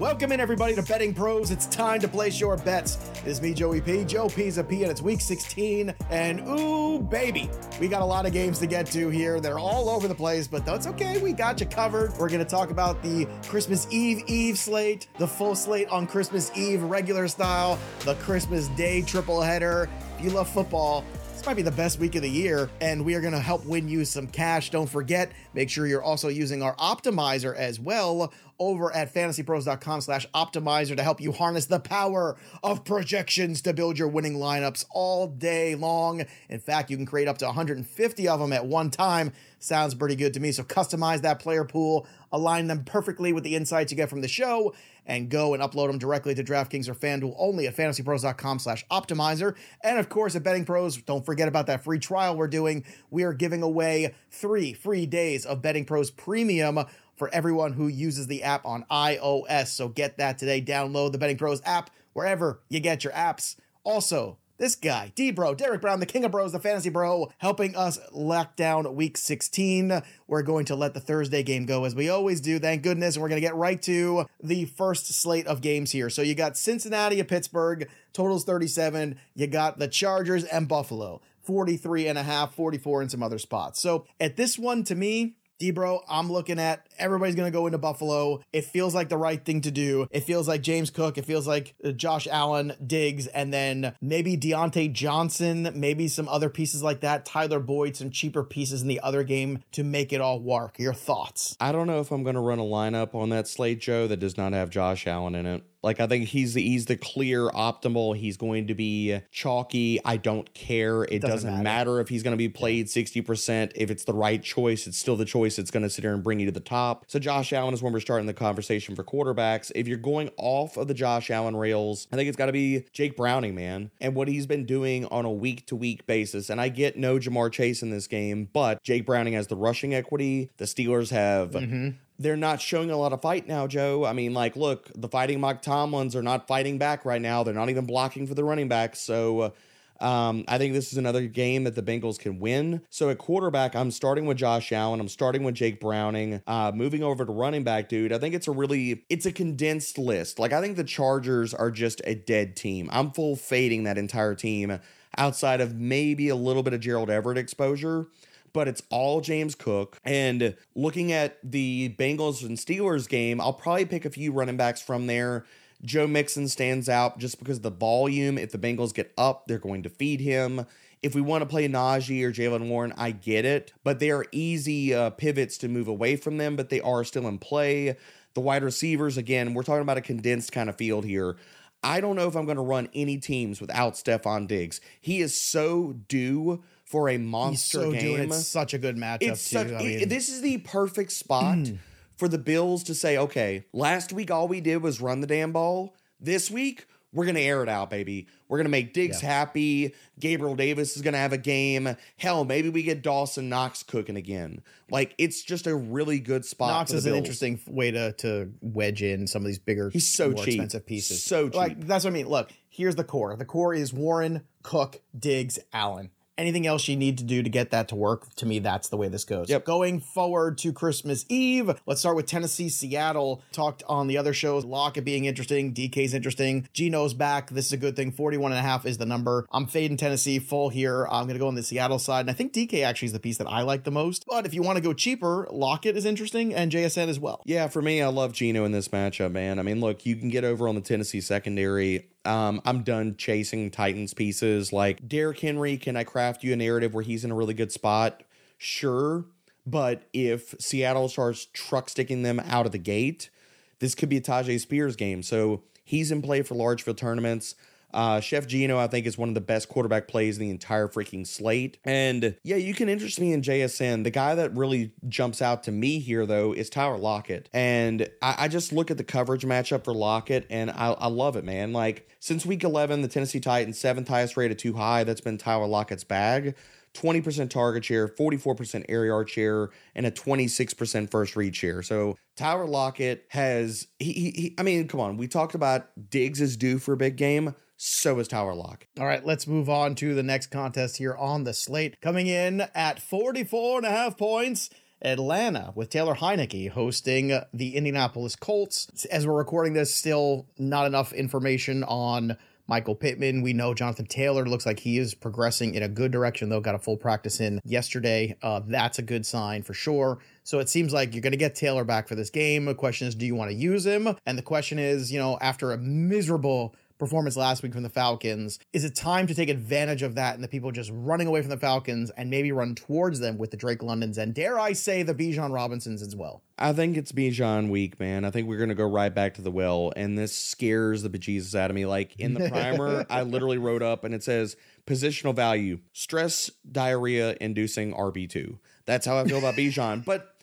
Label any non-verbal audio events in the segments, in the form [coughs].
Welcome in, everybody, to Betting Pros. It's time to place your bets. This is me, Joey P. Joe P's a P, and it's week 16. And ooh, baby, we got a lot of games to get to here. They're all over the place, but that's okay. We got you covered. We're going to talk about the Christmas Eve Eve slate, the full slate on Christmas Eve regular style, the Christmas Day triple header. If you love football, this might be the best week of the year, and we are going to help win you some cash. Don't forget, make sure you're also using our optimizer as well over at fantasypros.com slash optimizer to help you harness the power of projections to build your winning lineups all day long. In fact, you can create up to 150 of them at one time. Sounds pretty good to me. So customize that player pool, align them perfectly with the insights you get from the show, and go and upload them directly to DraftKings or FanDuel only at fantasypros.com slash optimizer. And of course, at Betting Pros, don't forget about that free trial we're doing. We are giving away three free days of Betting Pros Premium for everyone who uses the app on iOS. So get that today. Download the Betting Pros app wherever you get your apps. Also, this guy, D Bro, Derek Brown, the king of bros, the fantasy bro, helping us lock down week 16. We're going to let the Thursday game go as we always do, thank goodness. And we're going to get right to the first slate of games here. So you got Cincinnati at Pittsburgh, totals 37. You got the Chargers and Buffalo, 43 and a half, 44 in some other spots. So at this one, to me, Debro, I'm looking at everybody's going to go into Buffalo. It feels like the right thing to do. It feels like James Cook. It feels like uh, Josh Allen, Diggs, and then maybe Diontae Johnson, maybe some other pieces like that. Tyler Boyd, some cheaper pieces in the other game to make it all work. Your thoughts? I don't know if I'm going to run a lineup on that slate, Joe, that does not have Josh Allen in it. Like I think he's the he's the clear optimal. He's going to be chalky. I don't care. It doesn't, doesn't matter. matter. if he's going to be played 60%. If it's the right choice, it's still the choice that's going to sit here and bring you to the top. So Josh Allen is when we're starting the conversation for quarterbacks. If you're going off of the Josh Allen rails, I think it's got to be Jake Browning, man. And what he's been doing on a week to week basis. And I get no Ja'Marr Chase in this game, but Jake Browning has the rushing equity. The Steelers have mm-hmm they're not showing a lot of fight now, Joe. I mean, like, look, the fighting Mike Tomlins are not fighting back right now. They're not even blocking for the running back. So uh, um, I think this is another game that the Bengals can win. So at quarterback, I'm starting with Josh Allen. I'm starting with Jake Browning. Uh, moving over to running back, dude. I think it's a really it's a condensed list. Like I think the Chargers are just a dead team. I'm full fading that entire team outside of maybe a little bit of Gerald Everett exposure but it's all James Cook. And looking at the Bengals and Steelers game, I'll probably pick a few running backs from there. Joe Mixon stands out just because of the volume. If the Bengals get up, they're going to feed him. If we want to play Najee or Jaylen Warren, I get it, but they are easy uh, pivots to move away from them, but they are still in play. The wide receivers, again, we're talking about a condensed kind of field here. I don't know if I'm going to run any teams without Stefon Diggs. He is so due for a monster so game. Doing, it's such a good matchup. It's such, mean, this is the perfect spot mm. for the Bills to say, okay, last week all we did was run the damn ball. This week we're gonna air it out, baby. We're gonna make Diggs yeah. happy. Gabriel Davis is gonna have a game. Hell, maybe we get Dawson Knox cooking again. Like it's just a really good spot. Knox is Bills. an interesting way to to wedge in some of these bigger, he's so cheap, expensive pieces. So cheap. Like that's what I mean. Look, here's the core. The core is Warren, Cook, Diggs, Allen anything else you need to do to get that to work, to me, that's the way this goes. Yep. Going forward to Christmas Eve, let's start with Tennessee, Seattle. Talked on the other shows, Lockett being interesting, DK's interesting, Geno's back. This is a good thing. 41 and a half is the number. I'm fading Tennessee full here. I'm going to go on the Seattle side. And I think DK actually is the piece that I like the most. But if you want to go cheaper, Lockett is interesting and JSN as well. Yeah, for me, I love Geno in this matchup, man. I mean, look, you can get over on the Tennessee secondary. Um, I'm done chasing Titans pieces. Like Derrick Henry, can I craft you a narrative where he's in a really good spot? Sure. But if Seattle starts truck sticking them out of the gate, this could be a Tyjae Spears game. So he's in play for large field tournaments. Uh, Chef Geno, I think, is one of the best quarterback plays in the entire freaking slate. And yeah, you can interest me in JSN. The guy that really jumps out to me here, though, is Tyler Lockett. And I, I just look at the coverage matchup for Lockett, and I, I love it, man. Like, since week 11, the Tennessee Titans, seventh highest rated two high. That's been Tyler Lockett's bag. 20% target share, 44% air yard share, and a 26% first read share. So Tyler Lockett has, he, he, I mean, come on, we talked about Diggs is due for a big game so is Tyler Lockett. All right, let's move on to the next contest here on the slate. Coming in at 44 and a half points Atlanta with Taylor Heinicke hosting the Indianapolis Colts. As we're recording this, still not enough information on Michael Pittman. We know Jonathan Taylor looks like he is progressing in a good direction, though. Got a full practice in yesterday. Uh, that's a good sign for sure. So it seems like you're going to get Taylor back for this game. The question is, do you want to use him? And the question is, you know, after a miserable performance last week from the Falcons. Is it time to take advantage of that and the people just running away from the Falcons and maybe run towards them with the Drake Londons and dare I say the Bijan Robinsons as well? I think it's Bijan week, man. I think we're gonna go right back to the well, and this scares the bejesus out of me. Like in the primer, [laughs] I literally wrote up and it says positional value, stress, diarrhea inducing RB two. That's how I feel about Bijan. [laughs] But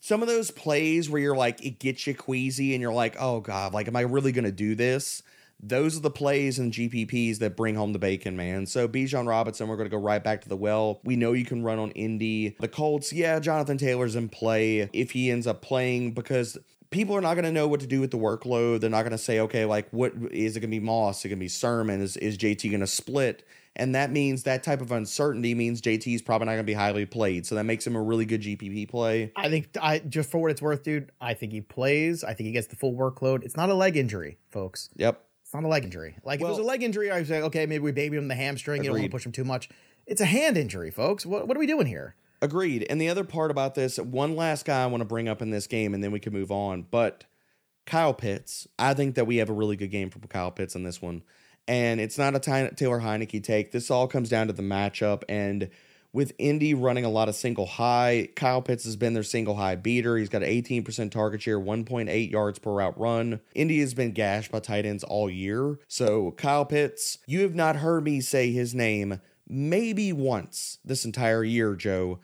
some of those plays where you're like, it gets you queasy, and you're like, oh god, like, am I really gonna do this? Those are the plays and GPPs that bring home the bacon, man. So Bijan Robinson, we're going to go right back to the well. We know you can run on Indy. The Colts, yeah, Jonathan Taylor's in play if he ends up playing because people are not going to know what to do with the workload. They're not going to say, okay, like what is it going to be Moss? Is it going to be Sermon? Is is JT going to split? And that means that type of uncertainty means JT is probably not going to be highly played. So that makes him a really good GPP play. I think I just for what it's worth, dude. I think he plays. I think he gets the full workload. It's not a leg injury, folks. Yep not a leg injury. Like well, if it was a leg injury, I would say, okay, maybe we baby him the hamstring. Agreed. You don't want to push him too much. It's a hand injury, folks. What, what are we doing here? Agreed. And the other part about this, one last guy I want to bring up in this game, and then we can move on. But Kyle Pitts, I think that we have a really good game from Kyle Pitts in this one. And it's not a Taylor Heinicke take. This all comes down to the matchup. And with Indy running a lot of single high, Kyle Pitts has been their single high beater. He's got an 18% target share, 1.8 yards per route run. Indy has been gashed by tight ends all year. So, Kyle Pitts, you have not heard me say his name maybe once this entire year, Joe.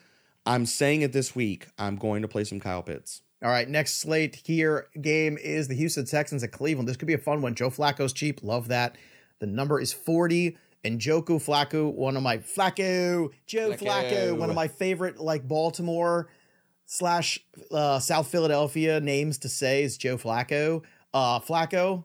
I'm saying it this week. I'm going to play some Kyle Pitts. All right, next slate here game is the Houston Texans at Cleveland. This could be a fun one. Joe Flacco's cheap. Love that. The number is 40 and Njoku Flacco, one of my Flacco, Joe Flacco. Flacco, one of my favorite like Baltimore slash uh, South Philadelphia names to say is Joe Flacco. Uh, Flacco,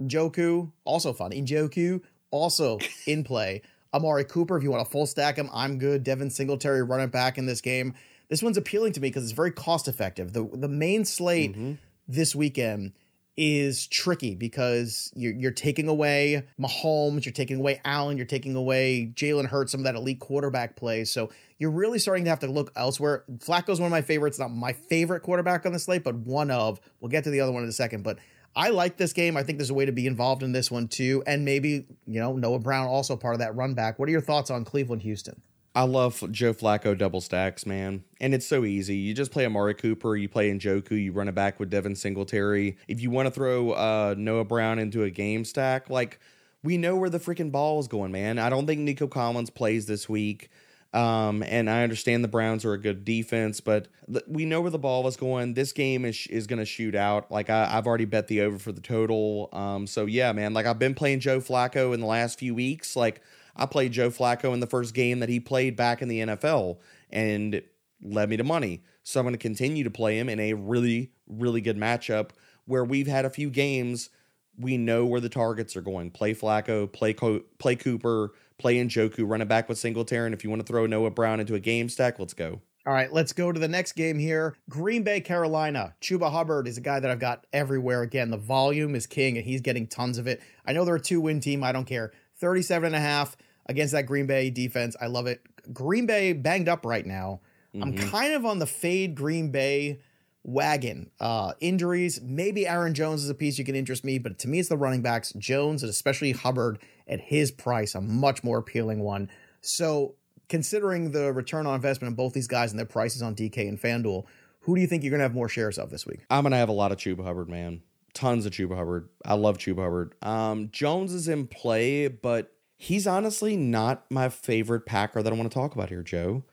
Njoku, also funny. Njoku, also [laughs] in play. Amari Cooper, if you want to full stack him, I'm good. Devin Singletary running back in this game. This one's appealing to me because it's very cost effective. The the main slate mm-hmm. this weekend is tricky because you're, you're taking away Mahomes, you're taking away Allen, you're taking away Jalen Hurts, some of that elite quarterback play. So you're really starting to have to look elsewhere. Flacco's one of my favorites, not my favorite quarterback on the slate, but one of. We'll get to the other one in a second. But I like this game. I think there's a way to be involved in this one too. And maybe, you know, Noah Brown also part of that run back. What are your thoughts on Cleveland Houston? I love Joe Flacco double stacks, man. And it's so easy. You just play Amari Cooper, you play Njoku, you run it back with Devin Singletary. If you want to throw uh, Noah Brown into a game stack, like we know where the freaking ball is going, man. I don't think Nico Collins plays this week. Um, and I understand the Browns are a good defense, but th- we know where the ball is going. This game is is going to shoot out. Like I, have already bet the over for the total. Um, so yeah, man. Like I've been playing Joe Flacco in the last few weeks. Like I played Joe Flacco in the first game that he played back in the NFL and led me to money. So I'm going to continue to play him in a really, really good matchup where we've had a few games. We know where the targets are going. Play Flacco, play Co- play Cooper, play Njoku, run it back with Singletary. And if you want to throw Noah Brown into a game stack, let's go. All right, let's go to the next game here. Green Bay, Carolina. Chuba Hubbard is a guy that I've got everywhere. Again, the volume is king and he's getting tons of it. I know they're a two win team. I don't care. 37 and a half against that Green Bay defense. I love it. Green Bay banged up right now. Mm-hmm. I'm kind of on the fade Green Bay wagon. Uh, injuries, maybe Aaron Jones is a piece you can interest me, but to me, it's the running backs. Jones and especially Hubbard at his price, a much more appealing one. So, considering the return on investment of both these guys and their prices on DK and FanDuel, who do you think you're going to have more shares of this week? I'm going to have a lot of Chuba Hubbard, man. Tons of Chuba Hubbard. I love Chuba Hubbard. Um, Jones is in play, but he's honestly not my favorite Packer that I want to talk about here, Joe.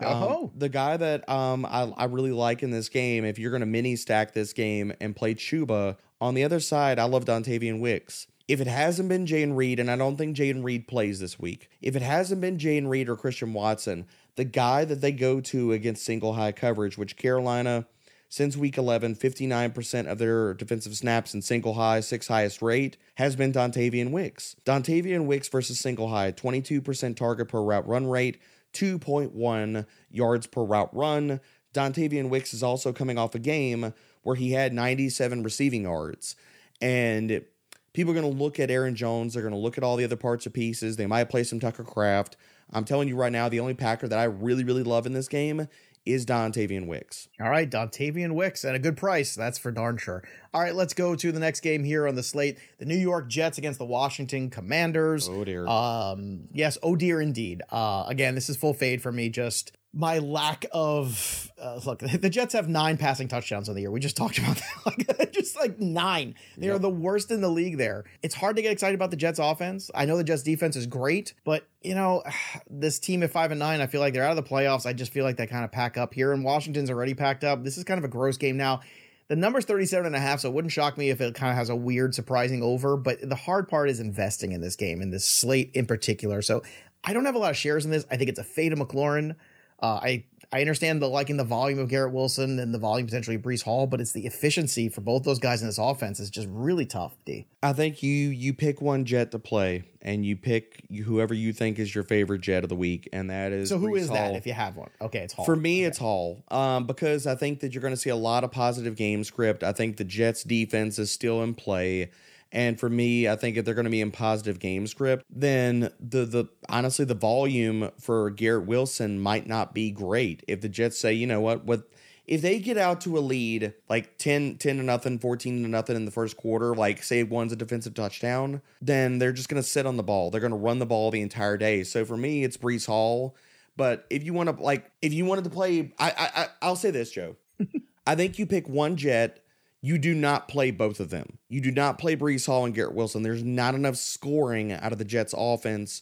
Um, oh. the guy that um, I, I really like in this game, if you're going to mini stack this game and play Chuba, on the other side, I love Dontayvion Wicks. If it hasn't been Jayden Reed, and I don't think Jayden Reed plays this week, if it hasn't been Jayden Reed or Christian Watson, the guy that they go to against single high coverage, which Carolina – since week 11, 59% of their defensive snaps in single high, sixth highest rate, has been Dontayvion Wicks. Dontayvion Wicks versus single high, 22% target per route run rate, 2.1 yards per route run, Dontayvion Wicks is also coming off a game where he had 97 receiving yards. And people are going to look at Aaron Jones. They're going to look at all the other parts of pieces. They might play some Tucker Kraft. I'm telling you right now, the only Packer that I really, really love in this game is Dontayvion Wicks. All right, Dontayvion Wicks at a good price. That's for darn sure. All right, let's go to the next game here on the slate. The New York Jets against the Washington Commanders. Oh dear. Um, yes, oh dear indeed. Uh, again, this is full fade for me. Just my lack of uh, look [laughs] the jets have nine passing touchdowns on the year. We just talked about that. [laughs] Like [laughs] just like nine. They yep. are the worst in the league there. It's hard to get excited about the jets offense. I know the jets defense is great but you know [sighs] this team at five and nine i feel like they're out of the playoffs. I just feel like they kind of pack up here and washington's already packed up. This is kind of a gross game. Now the number's 37 and a half so it wouldn't shock me if it kind of has a weird surprising over but the hard part is investing in this game in this slate in particular. So i don't have a lot of shares in this. I think it's a fade of mclaurin uh, I I understand the liking the volume of Garrett Wilson and the volume potentially of Breece Hall, but it's the efficiency for both those guys in this offense is just really tough. D. I think you you pick one jet to play, and you pick whoever you think is your favorite jet of the week, and that is so. Who Breece is Hall. that? If you have one, okay, it's Hall. For me, okay. it's Hall, um, because I think that you're going to see a lot of positive game script. I think the Jets defense is still in play. And for me, I think if they're going to be in positive game script, then the the honestly the volume for Garrett Wilson might not be great. If the Jets say, you know what, what if they get out to a lead like 10, 10 to nothing, 14 to nothing in the first quarter, like say one's a defensive touchdown, then they're just going to sit on the ball. They're going to run the ball the entire day. So for me, it's Breece Hall. But if you want to like, if you wanted to play, I, I I'll say this, Joe. [laughs] I think you pick one jet you do not play both of them. You do not play Breece Hall and Garrett Wilson. There's not enough scoring out of the Jets offense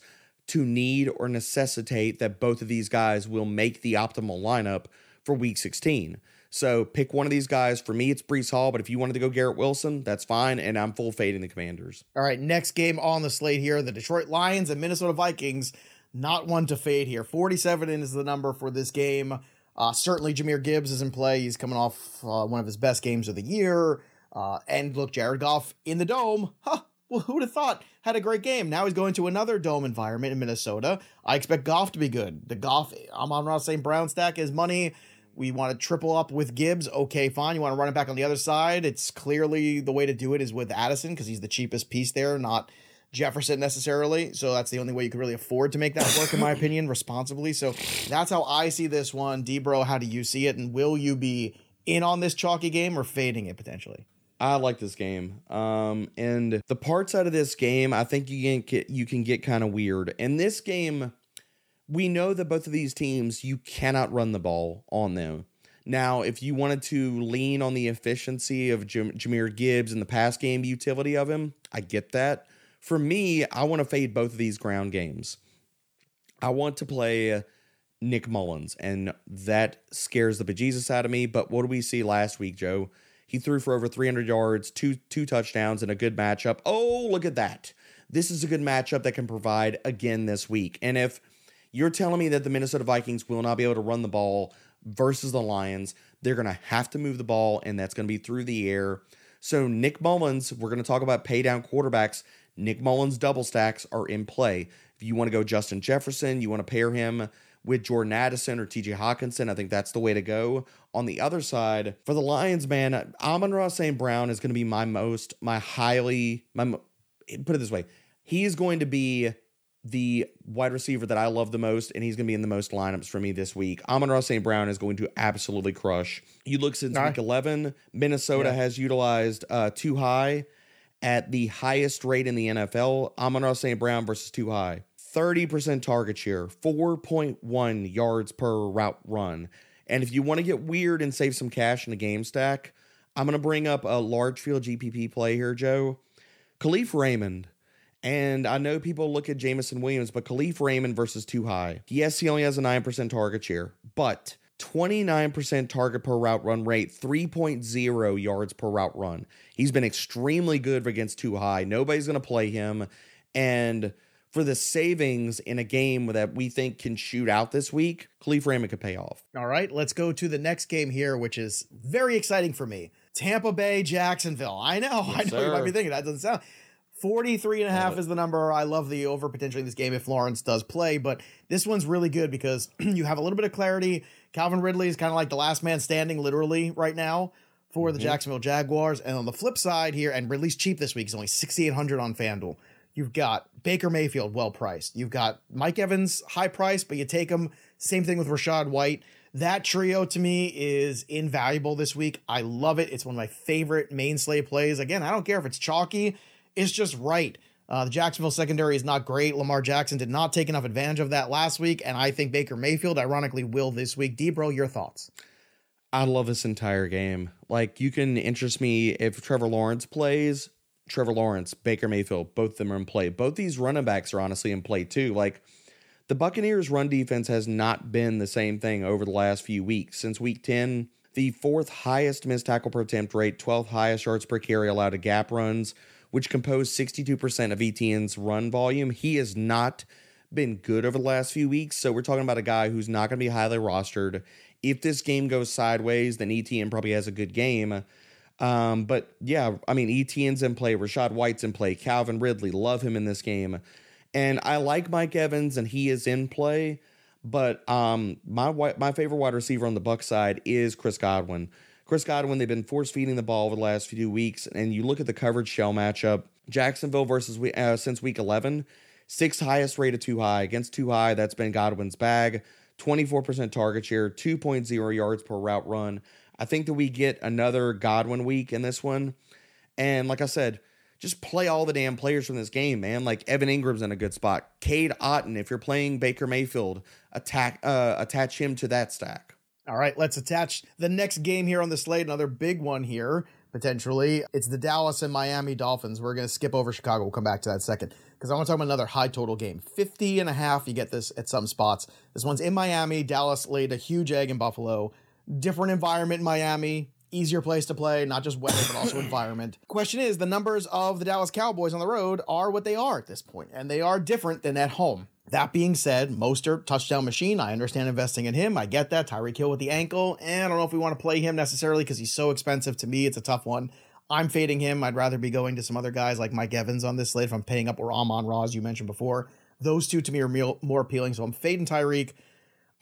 to need or necessitate that both of these guys will make the optimal lineup for week 16. So pick one of these guys. For me, it's Breece Hall, but if you wanted to go Garrett Wilson, that's fine. And I'm full fading the commanders. All right, next game on the slate here the Detroit Lions and Minnesota Vikings. Not one to fade here. 47 is the number for this game. Uh, certainly, Jahmyr Gibbs is in play. He's coming off uh, one of his best games of the year. Uh, and look, Jared Goff in the dome. Huh. Well, who'd have thought? Had a great game. Now he's going to another dome environment in Minnesota. I expect Goff to be good. The Goff, I'm, I'm not saying Brown stack is money. We want to triple up with Gibbs. Okay, fine. You want to run it back on the other side. It's clearly the way to do it is with Addison because he's the cheapest piece there, not Jefferson necessarily. So that's the only way you could really afford to make that work, in my [laughs] opinion, responsibly. So that's how I see this one. Debro, how do you see it? And will you be in on this chalky game or fading it potentially? I like this game. Um, and the parts out of this game, I think you can get you can get kind of weird. And this game, we know that both of these teams you cannot run the ball on them. Now, if you wanted to lean on the efficiency of Jam- Jahmyr Gibbs and the pass game utility of him, I get that. For me, I want to fade both of these ground games. I want to play Nick Mullens, and that scares the bejesus out of me. But what do we see last week, Joe? He threw for over 300 yards, two two touchdowns, and a good matchup. Oh, look at that! This is a good matchup that can provide again this week. And if you're telling me that the Minnesota Vikings will not be able to run the ball versus the Lions, they're going to have to move the ball, and that's going to be through the air. So Nick Mullens, we're going to talk about pay down quarterbacks. Nick Mullens double stacks are in play. If you want to go Justin Jefferson, you want to pair him with Jordan Addison or TJ Hockenson. I think that's the way to go. On the other side, for the Lions, man, Amon-Ra St. Brown is going to be my most, my highly, my, put it this way, he is going to be the wide receiver that I love the most, and he's going to be in the most lineups for me this week. Amon-Ra St. Brown is going to absolutely crush. You look since week 11, Minnesota yeah. has utilized uh, two high at the highest rate in the NFL. Amon-Ra St. Brown versus Two High. 30% target share, 4.1 yards per route run. And if you want to get weird and save some cash in the game stack, I'm going to bring up a large field GPP play here, Joe. Kalif Raymond. And I know people look at Jameson Williams, but Kalif Raymond versus Two High. Yes, he only has a 9% target share, but 29% target per route run rate, 3.0 yards per route run. He's been extremely good against two high. Nobody's going to play him. And for the savings in a game that we think can shoot out this week, Kalif Raymond could pay off. All right, let's go to the next game here, which is very exciting for me. Tampa Bay, Jacksonville. I know, [laughs] yes, I know sir. you might be thinking that doesn't sound 43 and a half is the number. I love the over potentially in this game if Lawrence does play, but this one's really good because [clears throat] you have a little bit of clarity. Calvin Ridley is kind of like the last man standing literally right now for mm-hmm. the Jacksonville Jaguars. And on the flip side here, and Ridley's cheap this week, he's only 6,800 on FanDuel. You've got Baker Mayfield, well priced. You've got Mike Evans, high price, but you take him. Same thing with Rachaad White. That trio to me is invaluable this week. I love it. It's one of my favorite main slate plays. Again, I don't care if it's chalky it's just right. Uh, the Jacksonville secondary is not great. Lamar Jackson did not take enough advantage of that last week, and I think Baker Mayfield, ironically, will this week. Debro, your thoughts? I love this entire game. Like, you can interest me if Trevor Lawrence plays. Trevor Lawrence, Baker Mayfield, both of them are in play. Both these running backs are honestly in play too. Like, the Buccaneers' run defense has not been the same thing over the last few weeks. Since week 10, the fourth highest missed tackle per attempt rate, 12th highest yards per carry allowed to gap runs which composed 62% of ETN's run volume. He has not been good over the last few weeks. So we're talking about a guy who's not going to be highly rostered. If this game goes sideways, then ETN probably has a good game. Um, but yeah, I mean, ETN's in play, Rachaad White's in play, Calvin Ridley, love him in this game. And I like Mike Evans, and he is in play. But um, my my favorite wide receiver on the Buck side is Chris Godwin. Chris Godwin, they've been force feeding the ball over the last few weeks, and you look at the coverage shell matchup, Jacksonville versus uh, since week 11, sixth highest rated two high against two high. That's been Godwin's bag. 24% target share, 2.0 yards per route run. I think that we get another Godwin week in this one. And like I said, just play all the damn players from this game, man. Like Evan Engram's in a good spot. Cade Otton, if you're playing Baker Mayfield, attack uh, attach him to that stack. All right, let's attach the next game here on the slate. Another big one here, potentially. It's the Dallas and Miami Dolphins. We're going to skip over Chicago. We'll come back to that second because I want to talk about another high total game. 50 and a half, you get this at some spots. This one's in Miami. Dallas laid a huge egg in Buffalo. Different environment in Miami. Easier place to play, not just weather, but also [coughs] environment. Question is the numbers of the Dallas Cowboys on the road are what they are at this point, and they are different than at home. That being said, Mostert, touchdown machine. I understand investing in him. I get that. Tyreek Hill with the ankle. And I don't know if we want to play him necessarily because he's so expensive. To me, it's a tough one. I'm fading him. I'd rather be going to some other guys like Mike Evans on this slate if I'm paying up or Amon-Ra, as you mentioned before. Those two to me are more appealing. So I'm fading Tyreek.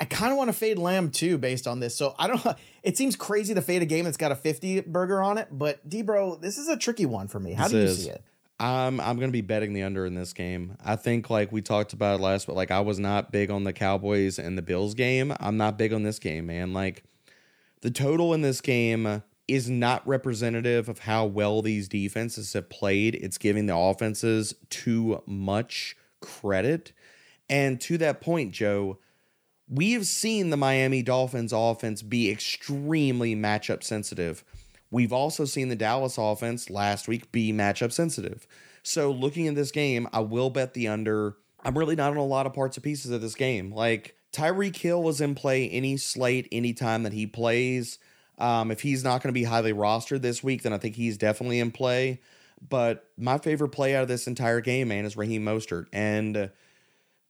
I kind of want to fade Lamb too, based on this. So I don't. [laughs] It seems crazy to fade a game that's got a 50 burger on it, but Debro, this is a tricky one for me. How this do you is. see it? I'm I'm gonna be betting the under in this game. I think like we talked about last, but like I was not big on the Cowboys and the Bills game. I'm not big on this game, man. Like the total in this game is not representative of how well these defenses have played. It's giving the offenses too much credit. And to that point, Joe, we have seen the Miami Dolphins offense be extremely matchup sensitive. We've also seen the Dallas offense last week be matchup sensitive. So looking at this game, I will bet the under. I'm really not on a lot of parts of pieces of this game. Like Tyreek Hill was in play any slate, anytime that he plays. Um, if he's not going to be highly rostered this week, then I think he's definitely in play. But my favorite play out of this entire game, man, is Raheem Mostert. And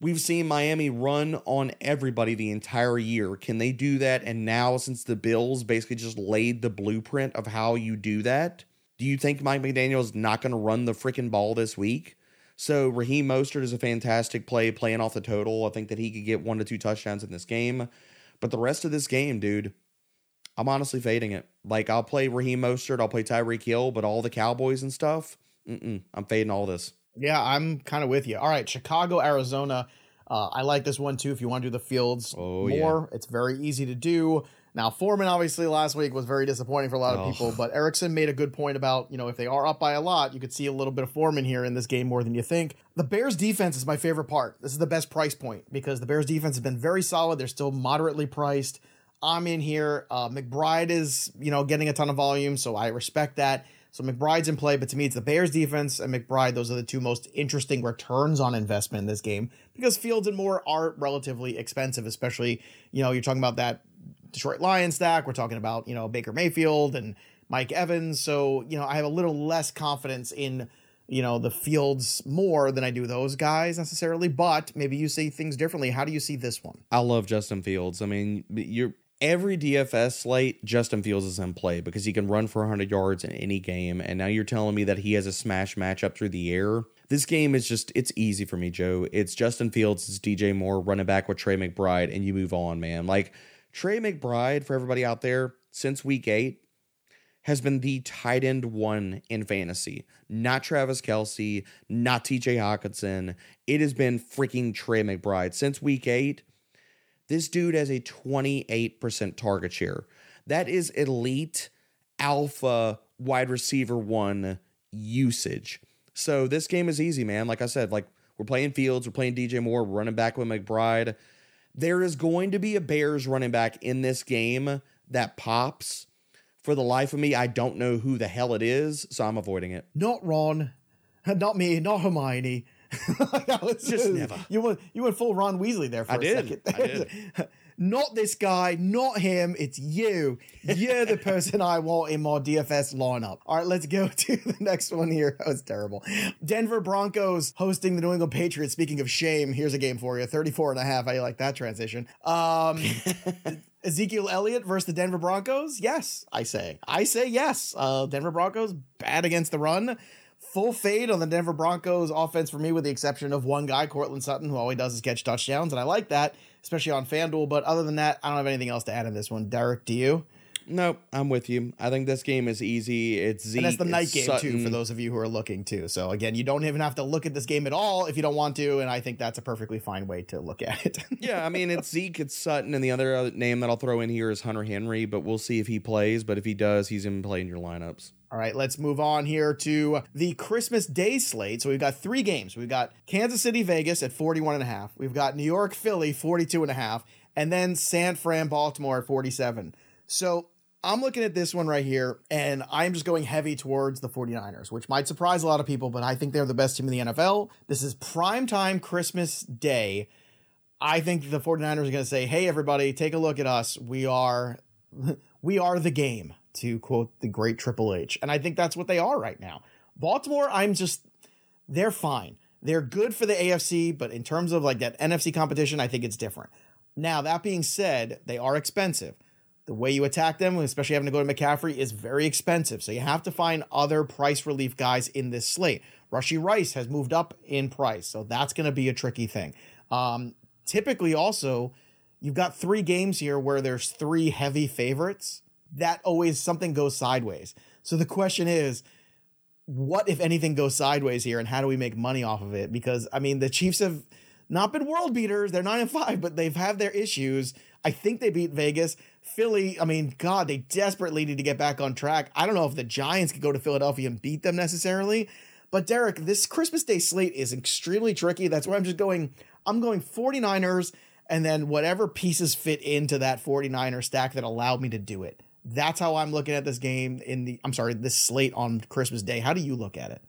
We've seen Miami run on everybody the entire year. Can they do that? And now, since the Bills basically just laid the blueprint of how you do that, do you think Mike McDaniel is not going to run the freaking ball this week? So Raheem Mostert is a fantastic play, playing off the total. I think that he could get one to two touchdowns in this game. But the rest of this game, dude, I'm honestly fading it. Like I'll play Raheem Mostert, I'll play Tyreek Hill, but all the Cowboys and stuff, I'm fading all this. Yeah, I'm kind of with you. All right, Chicago, Arizona. Uh, I like this one too. If you want to do the fields oh, more, yeah. it's very easy to do. Now, Foreman obviously last week was very disappointing for a lot of oh. people, but Erickson made a good point about, you know, if they are up by a lot, you could see a little bit of Foreman here in this game more than you think. The Bears defense is my favorite part. This is the best price point because the Bears defense has been very solid. They're still moderately priced. I'm in here. Uh, McBride is, you know, getting a ton of volume, so I respect that. So McBride's in play, but to me, it's the Bears defense and McBride. Those are the two most interesting returns on investment in this game because Fields and Moore are relatively expensive, especially, you know, you're talking about that Detroit Lions stack. We're talking about, you know, Baker Mayfield and Mike Evans. So, you know, I have a little less confidence in, you know, the Fields more than I do those guys necessarily, but maybe you see things differently. How do you see this one? I love Justin Fields. I mean, you're every DFS slate, Justin Fields is in play because he can run for 100 yards in any game. And now you're telling me that he has a smash matchup through the air. This game is just, it's easy for me, Joe. It's Justin Fields, it's DJ Moore running back with Trey McBride, and you move on, man. Like Trey McBride, for everybody out there, since week eight, has been the tight end one in fantasy. Not Travis Kelce, not TJ Hockenson. It has been freaking Trey McBride. Since week eight, this dude has a 28% target share. That is elite alpha wide receiver one usage. So this game is easy, man. Like I said, like we're playing Fields, we're playing DJ Moore, we're running back with McBride. There is going to be a Bears running back in this game that pops. For the life of me, I don't know who the hell it is, so I'm avoiding it. Not Ron, [laughs] not me, not Hermione. [laughs] just never. You went you went full Ron Weasley there for I a did. second. I did. [laughs] not this guy, not him. It's you. You're the person I want in my DFS lineup. All right, let's go [laughs] to the next one here. That was terrible. Denver Broncos hosting the New England Patriots. Speaking of shame, here's a game for you 34 and a half. How you like that transition? Um, Ezekiel Elliott versus the Denver Broncos? Yes, I say. I say yes. Uh, Denver Broncos bad against the run full fade on the Denver Broncos offense for me, with the exception of one guy, Courtland Sutton, who all he does is catch touchdowns. And I like that, especially on FanDuel. But other than that, I don't have anything else to add in this one. Derek, do you? Nope, I'm with you. I think this game is easy. It's Zeke. And that's the night game Sutton. too for those of you who are looking too. So again, you don't even have to look at this game at all if you don't want to, and I think that's a perfectly fine way to look at it. [laughs] yeah, I mean it's Zeke, it's Sutton, and the other uh, name that I'll throw in here is Hunter Henry. But we'll see if he plays. But if he does, he's in play in your lineups. All right, let's move on here to the Christmas Day slate. So we've got three games. We've got Kansas City, Vegas at 41 and a half. We've got New York, Philly, 42 and a half, and then San Fran, Baltimore at 47. So I'm looking at this one right here, and I'm just going heavy towards the 49ers, which might surprise a lot of people, but I think they're the best team in the NFL. This is prime time Christmas Day. I think the 49ers are going to say, "Hey everybody, take a look at us. We are [laughs] we are the game." To quote the great Triple H. And I think that's what they are right now. Baltimore, I'm just they're fine. They're good for the AFC, but in terms of like that NFC competition, I think it's different. Now, that being said, they are expensive the way you attack them, especially having to go to McCaffrey, is very expensive. So you have to find other price relief guys in this slate. Rashee Rice has moved up in price, so that's going to be a tricky thing. Um, typically, also, you've got three games here where there's three heavy favorites. That always something goes sideways. So the question is, what if anything goes sideways here, and how do we make money off of it? Because I mean, the Chiefs have not been world beaters; they're nine and five, but they've had their issues. I think they beat Vegas. Philly, I mean, God, they desperately need to get back on track. I don't know if the Giants could go to Philadelphia and beat them necessarily. But Derek, this Christmas Day slate is extremely tricky. That's why I'm just going, I'm going 49ers and then whatever pieces fit into that 49er stack that allowed me to do it. That's how I'm looking at this game in the I'm sorry, this slate on Christmas Day. How do you look at it?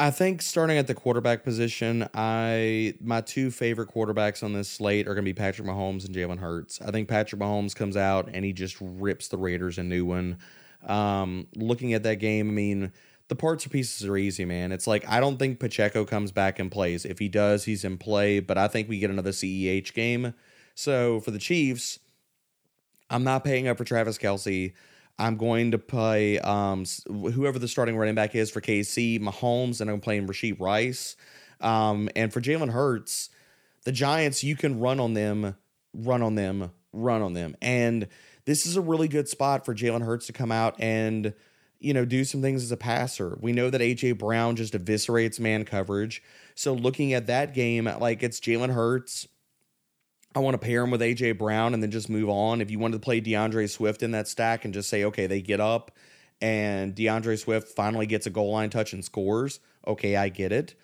I think starting at the quarterback position, I my two favorite quarterbacks on this slate are going to be Patrick Mahomes and Jalen Hurts. I think Patrick Mahomes comes out and he just rips the Raiders a new one. Um, looking at that game, I mean, the parts or pieces are easy, man. It's like I don't think Pacheco comes back and plays. If he does, he's in play, but I think we get another CEH game. So for the Chiefs, I'm not paying up for Travis Kelce. I'm going to play um, whoever the starting running back is for KC, Mahomes, and I'm playing Rashee Rice. Um, and for Jalen Hurts, the Giants, you can run on them, run on them, run on them. And this is a really good spot for Jalen Hurts to come out and, you know, do some things as a passer. We know that AJ Brown just eviscerates man coverage. So looking at that game, like it's Jalen Hurts I want to pair him with AJ Brown and then just move on. If you wanted to play D'Andre Swift in that stack and just say, okay, they get up and D'Andre Swift finally gets a goal line touch and scores, okay, I get it.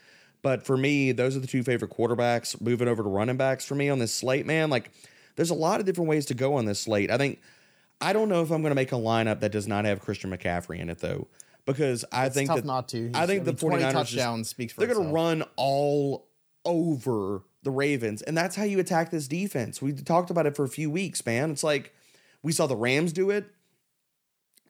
But for me, those are the two favorite quarterbacks. Moving over to running backs for me on this slate, man, like there's a lot of different ways to go on this slate. I think I don't know if I'm going to make a lineup that does not have Christian McCaffrey in it though, because I it's think tough that not to. He's, I think I mean, the 49ers touchdowns just, speaks for they're going to run all over the Ravens. And that's how you attack this defense. We talked about it for a few weeks, man. It's like we saw the Rams do it.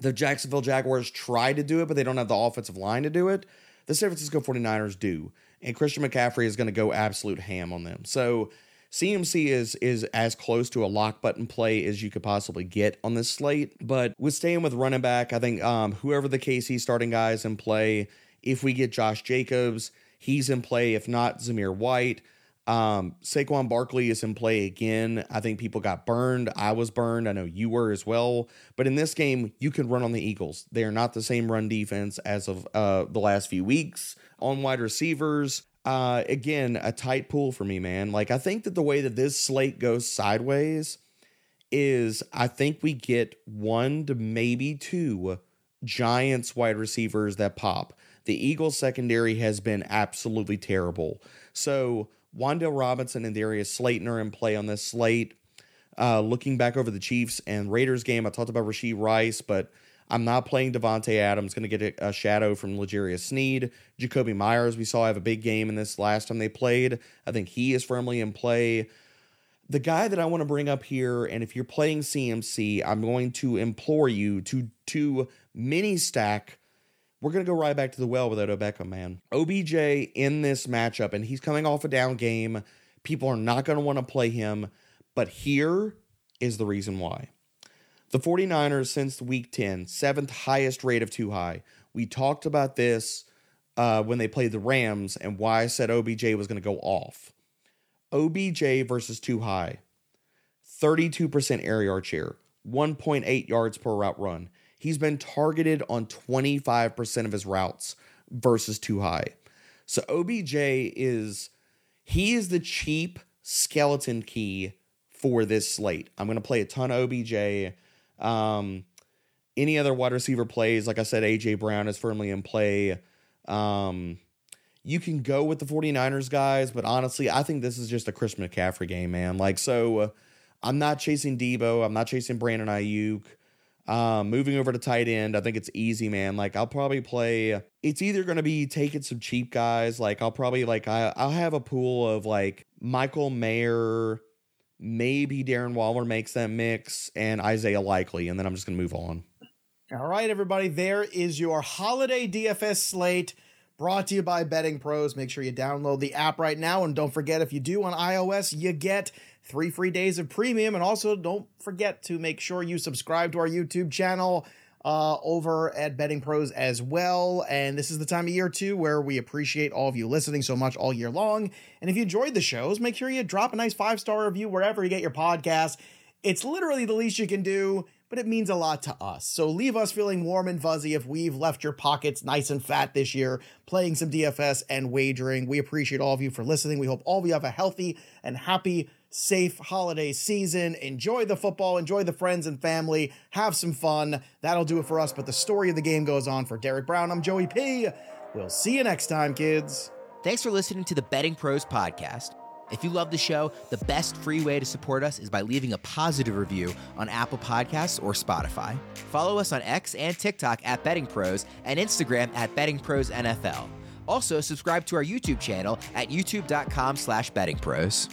The Jacksonville Jaguars try to do it, but they don't have the offensive line to do it. The San Francisco 49ers do. And Christian McCaffrey is going to go absolute ham on them. So CMC is is as close to a lock button play as you could possibly get on this slate. But with staying with running back, I think um, whoever the KC starting guys in play, if we get Josh Jacobs, he's in play. If not, Zamir White. Um, Saquon Barkley is in play again. I think people got burned. I was burned. I know you were as well. But in this game, you can run on the Eagles. They are not the same run defense as of uh, the last few weeks. On wide receivers, uh, again, a tight pool for me, man. Like, I think that the way that this slate goes sideways is I think we get one to maybe two Giants wide receivers that pop. The Eagles secondary has been absolutely terrible. So, Wan'Dale Robinson and Darius Slayton are in play on this slate. Uh, looking back over the Chiefs and Raiders game, I talked about Rashee Rice, but I'm not playing Davante Adams. Going to get a, shadow from L'Jarius Sneed. Jakobi Meyers, we saw have a big game in this last time they played. I think he is firmly in play. The guy that I want to bring up here, and if you're playing CMC, I'm going to implore you to to mini stack we're going to go right back to the well with Odell Beckham, man. OBJ in this matchup, and he's coming off a down game. People are not going to want to play him, but here is the reason why. The 49ers, since week 10, seventh highest rate of two high. We talked about this uh, when they played the Rams and why I said OBJ was going to go off. OBJ versus two high, 32% air yard share, 1.8 yards per route run. He's been targeted on 25% of his routes versus two high. So OBJ is he is the cheap skeleton key for this slate. I'm going to play a ton of OBJ. Um, any other wide receiver plays, like I said, AJ Brown is firmly in play. Um, you can go with the 49ers guys, but honestly, I think this is just a Chris McCaffrey game, man. Like, so uh, I'm not chasing Deebo. I'm not chasing Brandon Aiyuk. Um, moving over to tight end, I think it's easy, man. Like I'll probably play. It's either going to be taking some cheap guys. Like I'll probably like I, I'll have a pool of like Michael Mayer, maybe Darren Waller makes that mix, and Isaiah Likely, and then I'm just going to move on. All right, everybody. There is your holiday DFS slate. Brought to you by Betting Pros. Make sure you download the app right now. And don't forget, if you do on iOS, you get three free days of premium. And also, don't forget to make sure you subscribe to our YouTube channel uh, over at Betting Pros as well. And this is the time of year, too, where we appreciate all of you listening so much all year long. And if you enjoyed the shows, make sure you drop a nice five star review wherever you get your podcast. It's literally the least you can do but it means a lot to us. So leave us feeling warm and fuzzy if we've left your pockets nice and fat this year playing some DFS and wagering. We appreciate all of you for listening. We hope all of you have a healthy and happy safe holiday season. Enjoy the football, enjoy the friends and family, have some fun. That'll do it for us. But the story of the game goes on for Derek Brown. I'm Joey P. We'll see you next time, kids. Thanks for listening to the Betting Pros Podcast. If you love the show, the best free way to support us is by leaving a positive review on Apple Podcasts or Spotify. Follow us on X and TikTok at Betting Pros and Instagram at Betting Pros NFL. Also, subscribe to our YouTube channel at youtube.com slash bettingpros.